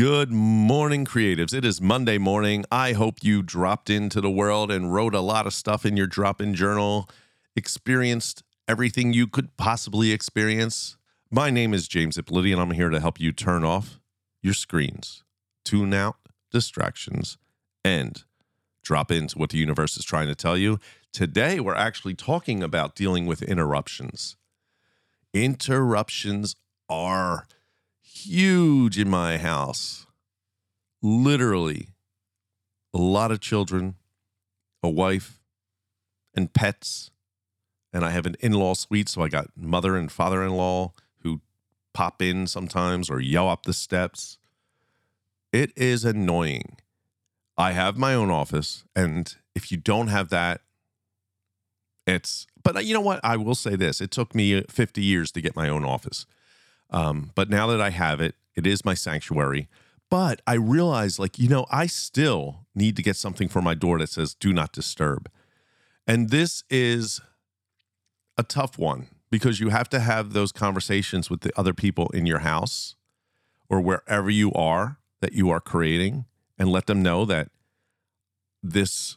Good morning, creatives. It is Monday morning. I hope you dropped into the world and wrote a lot of stuff in your drop in journal, experienced everything you could possibly experience. My name is James Ippoliti, and I'm here to help you turn off your screens, tune out distractions, and drop into what the universe is trying to tell you. Today, we're actually talking about dealing with interruptions. Interruptions are huge in my house. Literally, a lot of children, a wife, and pets. And I have an in law suite. So I got mother and father in law who pop in sometimes or yell up the steps. It is annoying. I have my own office. And if you don't have that, it's, but you know what? I will say this it took me 50 years to get my own office. Um, but now that I have it, it is my sanctuary. But I realize, like, you know, I still need to get something for my door that says do not disturb. And this is a tough one because you have to have those conversations with the other people in your house or wherever you are that you are creating and let them know that this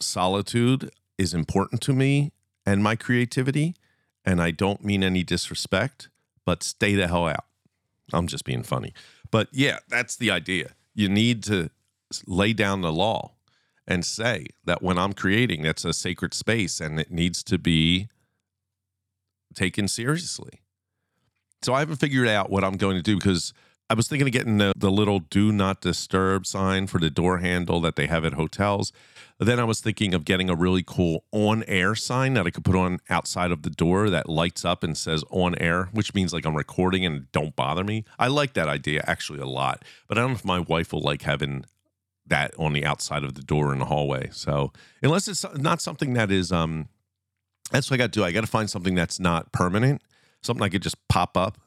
solitude is important to me and my creativity. And I don't mean any disrespect but stay the hell out. I'm just being funny. But yeah, that's the idea. You need to lay down the law and say that when I'm creating, that's a sacred space and it needs to be taken seriously. So I haven't figured out what I'm going to do because I was thinking of getting the, the little do not disturb sign for the door handle that they have at hotels. Then I was thinking of getting a really cool on air sign that I could put on outside of the door that lights up and says on air, which means like I'm recording and don't bother me. I like that idea actually a lot, but I don't know if my wife will like having that on the outside of the door in the hallway. So unless it's not something that is, um, that's what I got to do. I got to find something that's not permanent, something I could just pop up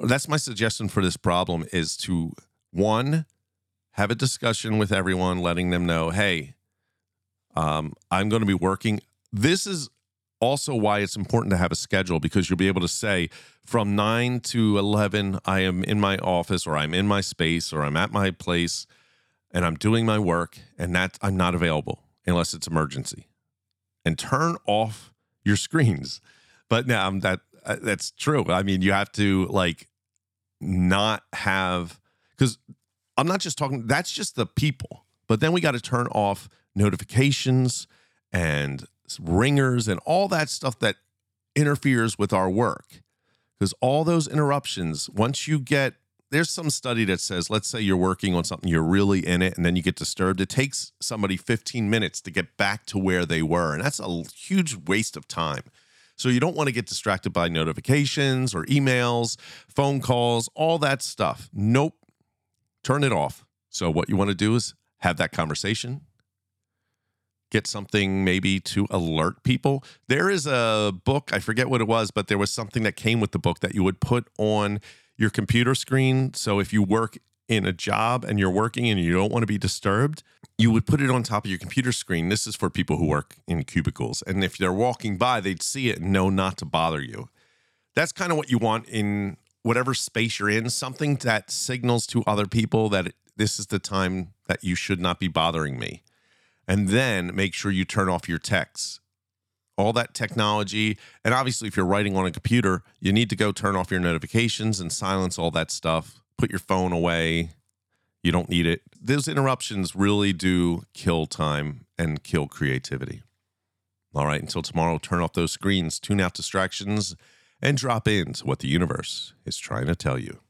that's my suggestion for this problem is to one have a discussion with everyone letting them know hey um, i'm going to be working. This is also why it's important to have a schedule because you'll be able to say from 9 to 11 i am in my office or i'm in my space or i'm at my place and i'm doing my work and that i'm not available unless it's emergency. And turn off your screens. But now um, that Uh, that's true. I mean, you have to like not have because I'm not just talking. That's just the people. But then we got to turn off notifications and ringers and all that stuff that interferes with our work. Because all those interruptions, once you get there's some study that says, let's say you're working on something, you're really in it, and then you get disturbed. It takes somebody 15 minutes to get back to where they were. And that's a huge waste of time. So you don't want to get distracted by notifications or emails, phone calls, all that stuff. Nope. Turn it off. So what you want to do is have that conversation. Get something maybe to alert people. There is a book, I forget what it was, but there was something that came with the book that you would put on your computer screen. So if you work in a job and you're working and you don't want to be disturbed, you would put it on top of your computer screen. This is for people who work in cubicles. And if they're walking by, they'd see it and know not to bother you. That's kind of what you want in whatever space you're in, something that signals to other people that this is the time that you should not be bothering me. And then make sure you turn off your texts. All that technology. And obviously, if you're writing on a computer, you need to go turn off your notifications and silence all that stuff put your phone away. You don't need it. Those interruptions really do kill time and kill creativity. All right, until tomorrow, turn off those screens, tune out distractions, and drop into what the universe is trying to tell you.